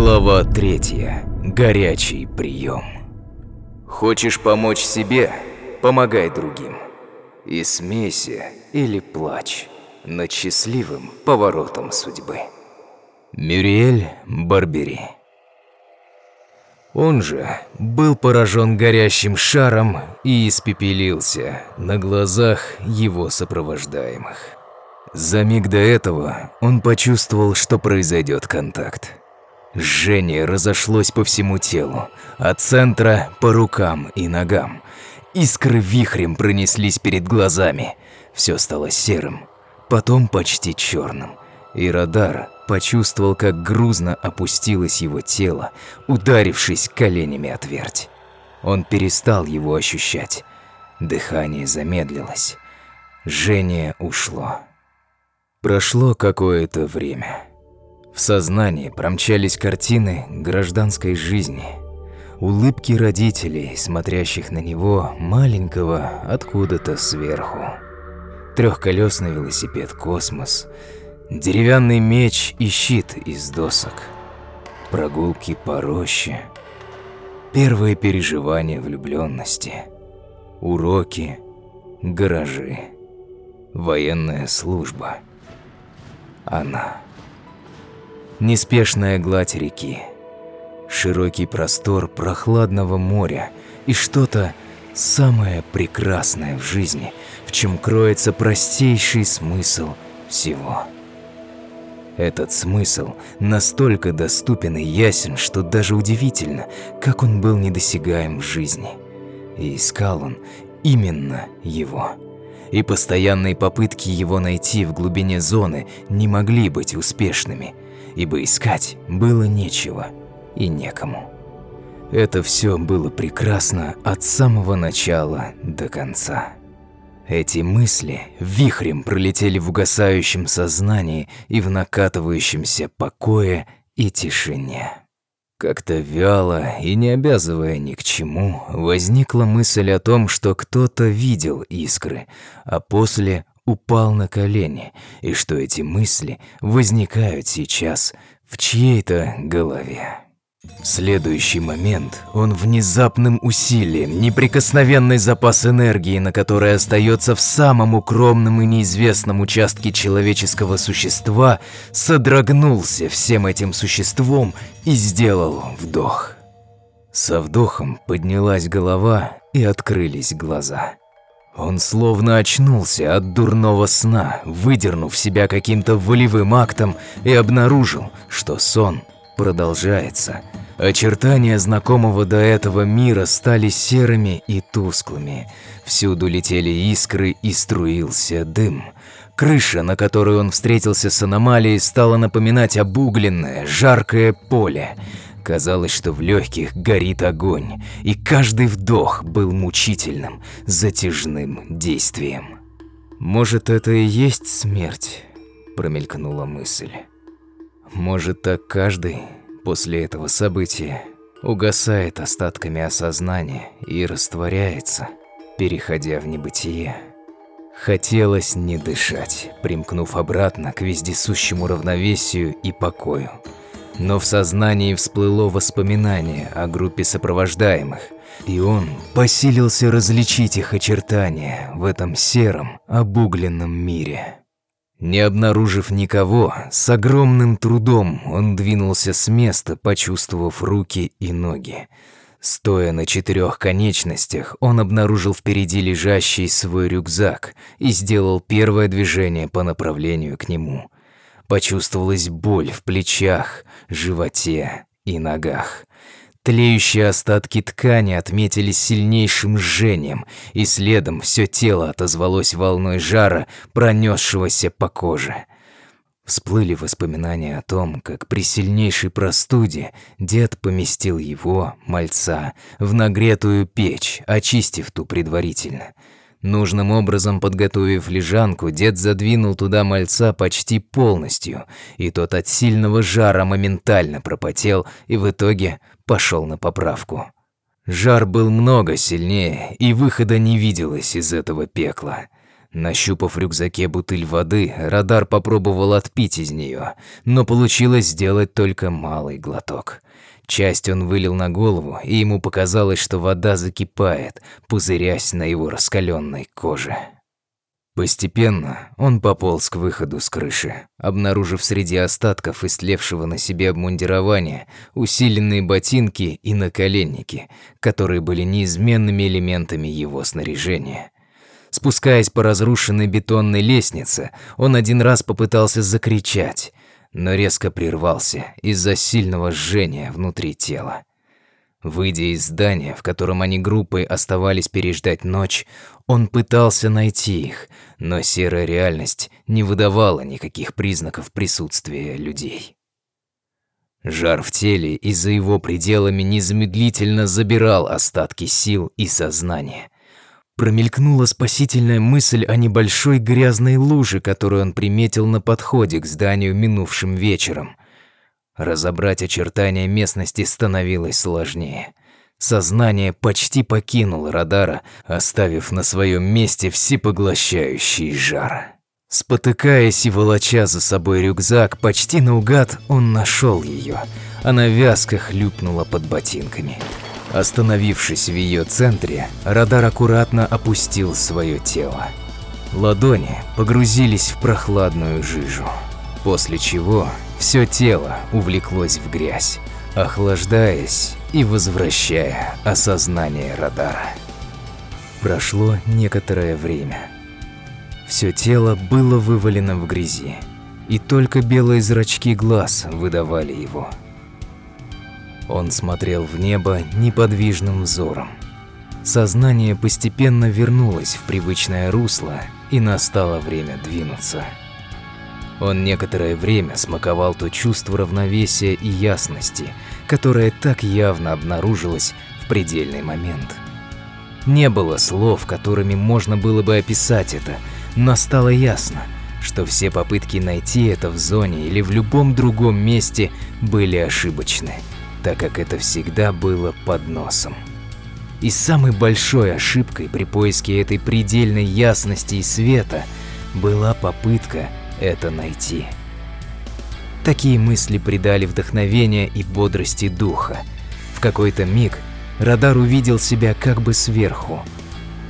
Глава третья. Горячий прием. Хочешь помочь себе? Помогай другим. И смейся или плачь над счастливым поворотом судьбы. Мюриэль Барбери. Он же был поражен горящим шаром и испепелился на глазах его сопровождаемых. За миг до этого он почувствовал, что произойдет контакт. Жжение разошлось по всему телу, от центра по рукам и ногам. Искры вихрем пронеслись перед глазами. Все стало серым, потом почти черным. И радар почувствовал, как грузно опустилось его тело, ударившись коленями о твердь. Он перестал его ощущать. Дыхание замедлилось. Жжение ушло. Прошло какое-то время. В сознании промчались картины гражданской жизни. Улыбки родителей, смотрящих на него, маленького, откуда-то сверху. Трехколесный велосипед «Космос», деревянный меч и щит из досок, прогулки по роще, первые переживания влюбленности, уроки, гаражи, военная служба. Она неспешная гладь реки, широкий простор прохладного моря и что-то самое прекрасное в жизни, в чем кроется простейший смысл всего. Этот смысл настолько доступен и ясен, что даже удивительно, как он был недосягаем в жизни. И искал он именно его. И постоянные попытки его найти в глубине зоны не могли быть успешными – ибо искать было нечего и некому. Это все было прекрасно от самого начала до конца. Эти мысли вихрем пролетели в угасающем сознании и в накатывающемся покое и тишине. Как-то вяло и не обязывая ни к чему, возникла мысль о том, что кто-то видел искры, а после упал на колени, и что эти мысли возникают сейчас в чьей-то голове. В следующий момент он внезапным усилием, неприкосновенный запас энергии, на который остается в самом укромном и неизвестном участке человеческого существа, содрогнулся всем этим существом и сделал вдох. Со вдохом поднялась голова и открылись глаза. Он словно очнулся от дурного сна, выдернув себя каким-то волевым актом и обнаружил, что сон продолжается. Очертания знакомого до этого мира стали серыми и тусклыми. Всюду летели искры и струился дым. Крыша, на которой он встретился с аномалией, стала напоминать обугленное, жаркое поле. Казалось, что в легких горит огонь, и каждый вдох был мучительным, затяжным действием. «Может, это и есть смерть?» – промелькнула мысль. «Может, так каждый после этого события угасает остатками осознания и растворяется, переходя в небытие?» Хотелось не дышать, примкнув обратно к вездесущему равновесию и покою – но в сознании всплыло воспоминание о группе сопровождаемых, и он посилился различить их очертания в этом сером, обугленном мире. Не обнаружив никого, с огромным трудом он двинулся с места, почувствовав руки и ноги. Стоя на четырех конечностях, он обнаружил впереди лежащий свой рюкзак и сделал первое движение по направлению к нему – Почувствовалась боль в плечах, животе и ногах. Тлеющие остатки ткани отметились сильнейшим жжением, и следом все тело отозвалось волной жара, пронесшегося по коже. Всплыли воспоминания о том, как при сильнейшей простуде дед поместил его, мальца, в нагретую печь, очистив ту предварительно – Нужным образом подготовив лежанку, дед задвинул туда мальца почти полностью, и тот от сильного жара моментально пропотел и в итоге пошел на поправку. Жар был много сильнее, и выхода не виделось из этого пекла. Нащупав в рюкзаке бутыль воды, радар попробовал отпить из нее, но получилось сделать только малый глоток. Часть он вылил на голову, и ему показалось, что вода закипает, пузырясь на его раскаленной коже. Постепенно он пополз к выходу с крыши, обнаружив среди остатков истлевшего на себе обмундирования усиленные ботинки и наколенники, которые были неизменными элементами его снаряжения. Спускаясь по разрушенной бетонной лестнице, он один раз попытался закричать, но резко прервался из-за сильного жжения внутри тела. Выйдя из здания, в котором они группой оставались переждать ночь, он пытался найти их, но серая реальность не выдавала никаких признаков присутствия людей. Жар в теле и за его пределами незамедлительно забирал остатки сил и сознания. Промелькнула спасительная мысль о небольшой грязной луже, которую он приметил на подходе к зданию минувшим вечером – Разобрать очертания местности становилось сложнее. Сознание почти покинуло радара, оставив на своем месте всепоглощающий жар. Спотыкаясь и волоча за собой рюкзак, почти наугад он нашел ее. Она вязко хлюпнула под ботинками. Остановившись в ее центре, радар аккуратно опустил свое тело. Ладони погрузились в прохладную жижу, после чего все тело увлеклось в грязь, охлаждаясь и возвращая осознание радара. Прошло некоторое время. Все тело было вывалено в грязи, и только белые зрачки глаз выдавали его. Он смотрел в небо неподвижным взором. Сознание постепенно вернулось в привычное русло, и настало время двинуться. Он некоторое время смаковал то чувство равновесия и ясности, которое так явно обнаружилось в предельный момент. Не было слов, которыми можно было бы описать это, но стало ясно, что все попытки найти это в зоне или в любом другом месте были ошибочны, так как это всегда было под носом. И самой большой ошибкой при поиске этой предельной ясности и света была попытка это найти. Такие мысли придали вдохновения и бодрости духа. В какой-то миг радар увидел себя как бы сверху.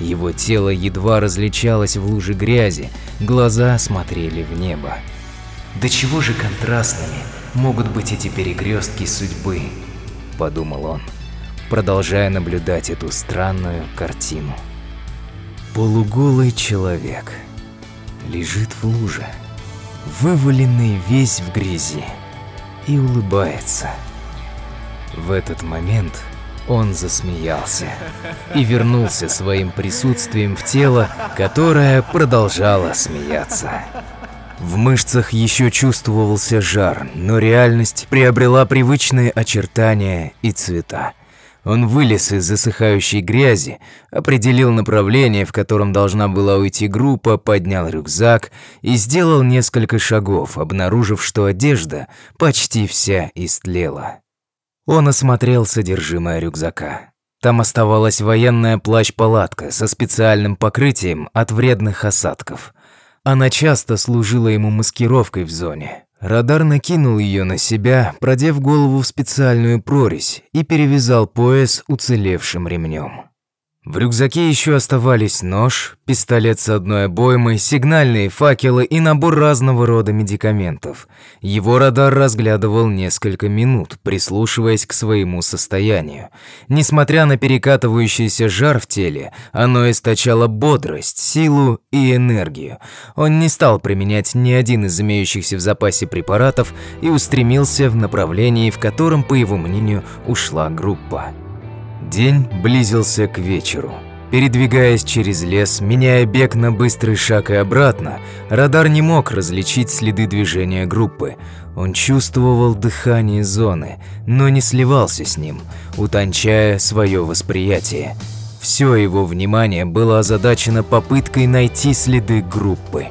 Его тело едва различалось в луже грязи, глаза смотрели в небо. «До чего же контрастными могут быть эти перекрестки судьбы?» – подумал он, продолжая наблюдать эту странную картину. Полуголый человек лежит в луже вываленный весь в грязи, и улыбается. В этот момент он засмеялся и вернулся своим присутствием в тело, которое продолжало смеяться. В мышцах еще чувствовался жар, но реальность приобрела привычные очертания и цвета. Он вылез из засыхающей грязи, определил направление, в котором должна была уйти группа, поднял рюкзак и сделал несколько шагов, обнаружив, что одежда почти вся истлела. Он осмотрел содержимое рюкзака. Там оставалась военная плащ-палатка со специальным покрытием от вредных осадков. Она часто служила ему маскировкой в зоне. Радар накинул ее на себя, продев голову в специальную прорезь и перевязал пояс уцелевшим ремнем. В рюкзаке еще оставались нож, пистолет с одной обоймой, сигнальные факелы и набор разного рода медикаментов. Его радар разглядывал несколько минут, прислушиваясь к своему состоянию. Несмотря на перекатывающийся жар в теле, оно источало бодрость, силу и энергию. Он не стал применять ни один из имеющихся в запасе препаратов и устремился в направлении, в котором, по его мнению, ушла группа. День близился к вечеру. Передвигаясь через лес, меняя бег на быстрый шаг и обратно, радар не мог различить следы движения группы. Он чувствовал дыхание зоны, но не сливался с ним, утончая свое восприятие. Все его внимание было озадачено попыткой найти следы группы.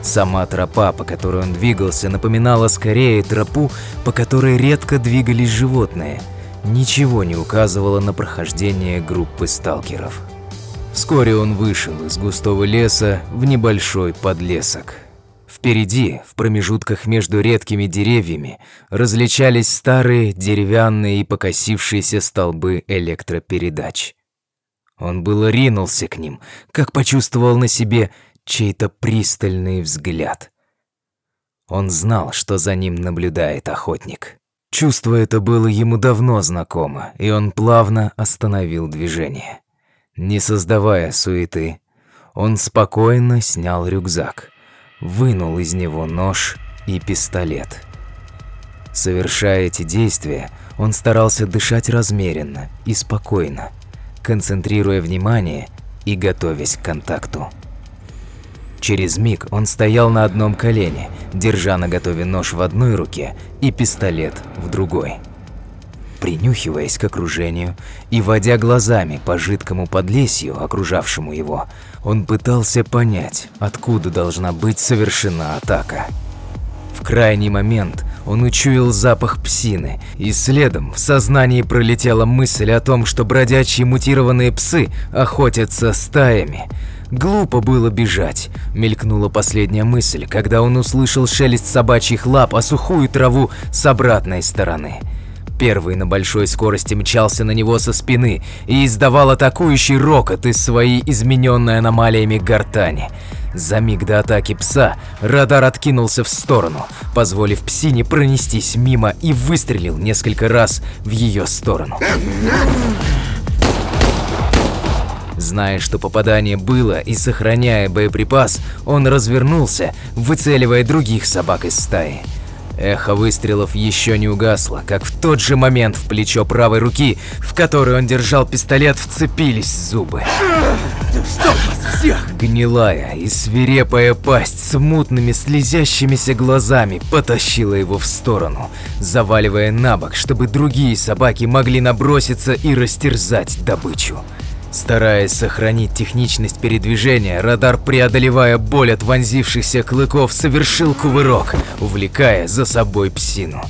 Сама тропа, по которой он двигался, напоминала скорее тропу, по которой редко двигались животные – ничего не указывало на прохождение группы сталкеров. Вскоре он вышел из густого леса в небольшой подлесок. Впереди, в промежутках между редкими деревьями, различались старые деревянные и покосившиеся столбы электропередач. Он было ринулся к ним, как почувствовал на себе чей-то пристальный взгляд. Он знал, что за ним наблюдает охотник. Чувство это было ему давно знакомо, и он плавно остановил движение. Не создавая суеты, он спокойно снял рюкзак, вынул из него нож и пистолет. Совершая эти действия, он старался дышать размеренно и спокойно, концентрируя внимание и готовясь к контакту. Через миг он стоял на одном колене, держа наготове нож в одной руке и пистолет в другой. Принюхиваясь к окружению и водя глазами по жидкому подлесью, окружавшему его, он пытался понять, откуда должна быть совершена атака. В крайний момент он учуял запах псины, и следом в сознании пролетела мысль о том, что бродячие мутированные псы охотятся стаями – Глупо было бежать, мелькнула последняя мысль, когда он услышал шелест собачьих лап о сухую траву с обратной стороны. Первый на большой скорости мчался на него со спины и издавал атакующий рокот из своей измененной аномалиями гортани. За миг до атаки пса радар откинулся в сторону, позволив псине пронестись мимо и выстрелил несколько раз в ее сторону. Зная, что попадание было и сохраняя боеприпас, он развернулся, выцеливая других собак из стаи. Эхо выстрелов еще не угасло, как в тот же момент в плечо правой руки, в которой он держал пистолет, вцепились зубы. Всех! Гнилая и свирепая пасть с мутными слезящимися глазами потащила его в сторону, заваливая на бок, чтобы другие собаки могли наброситься и растерзать добычу. Стараясь сохранить техничность передвижения, радар, преодолевая боль от вонзившихся клыков, совершил кувырок, увлекая за собой псину.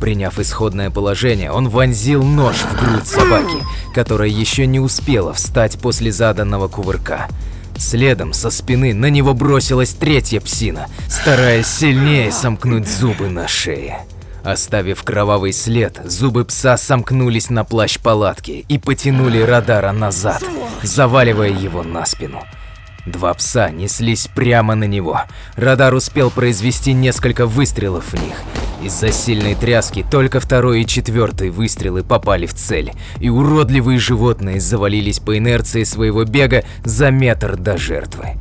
Приняв исходное положение, он вонзил нож в грудь собаки, которая еще не успела встать после заданного кувырка. Следом со спины на него бросилась третья псина, стараясь сильнее сомкнуть зубы на шее. Оставив кровавый след, зубы пса сомкнулись на плащ палатки и потянули радара назад, заваливая его на спину. Два пса неслись прямо на него. Радар успел произвести несколько выстрелов в них. Из-за сильной тряски только второй и четвертый выстрелы попали в цель, и уродливые животные завалились по инерции своего бега за метр до жертвы.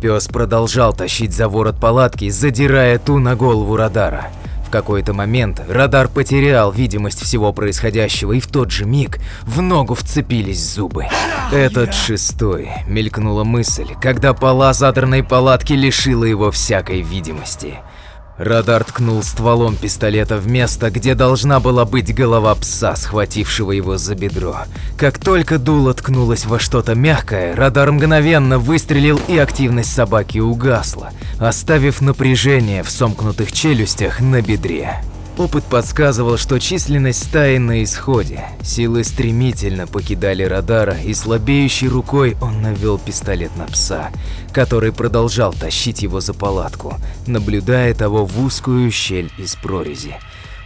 Пес продолжал тащить за ворот палатки, задирая ту на голову Радара. В какой-то момент радар потерял видимость всего происходящего, и в тот же миг в ногу вцепились зубы. Этот шестой, мелькнула мысль, когда пола задранной палатки лишила его всякой видимости. Радар ткнул стволом пистолета в место, где должна была быть голова пса, схватившего его за бедро. Как только дуло ткнулось во что-то мягкое, радар мгновенно выстрелил и активность собаки угасла, оставив напряжение в сомкнутых челюстях на бедре. Опыт подсказывал, что численность стаи на исходе. Силы стремительно покидали радара, и слабеющей рукой он навел пистолет на пса, который продолжал тащить его за палатку, наблюдая того в узкую щель из прорези.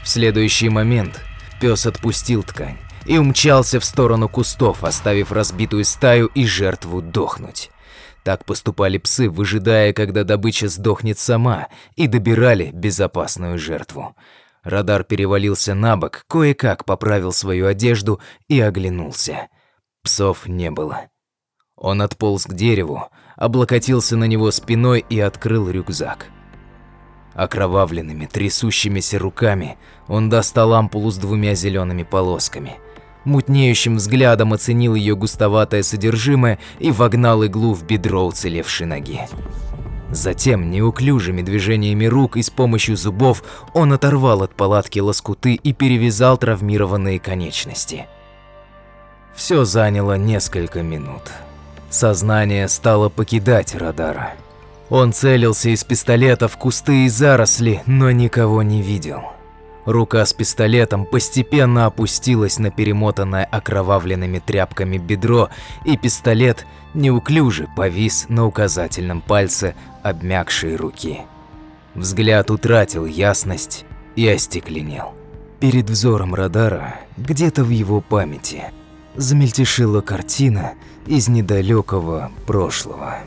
В следующий момент пес отпустил ткань и умчался в сторону кустов, оставив разбитую стаю и жертву дохнуть. Так поступали псы, выжидая, когда добыча сдохнет сама, и добирали безопасную жертву. Радар перевалился на бок, кое-как поправил свою одежду и оглянулся. Псов не было. Он отполз к дереву, облокотился на него спиной и открыл рюкзак. Окровавленными, трясущимися руками он достал ампулу с двумя зелеными полосками. Мутнеющим взглядом оценил ее густоватое содержимое и вогнал иглу в бедро уцелевшей ноги. Затем неуклюжими движениями рук и с помощью зубов он оторвал от палатки лоскуты и перевязал травмированные конечности. Все заняло несколько минут. Сознание стало покидать радара. Он целился из пистолета в кусты и заросли, но никого не видел. Рука с пистолетом постепенно опустилась на перемотанное окровавленными тряпками бедро, и пистолет неуклюже повис на указательном пальце обмякшей руки. Взгляд утратил ясность и остекленел. Перед взором радара, где-то в его памяти, замельтешила картина из недалекого прошлого.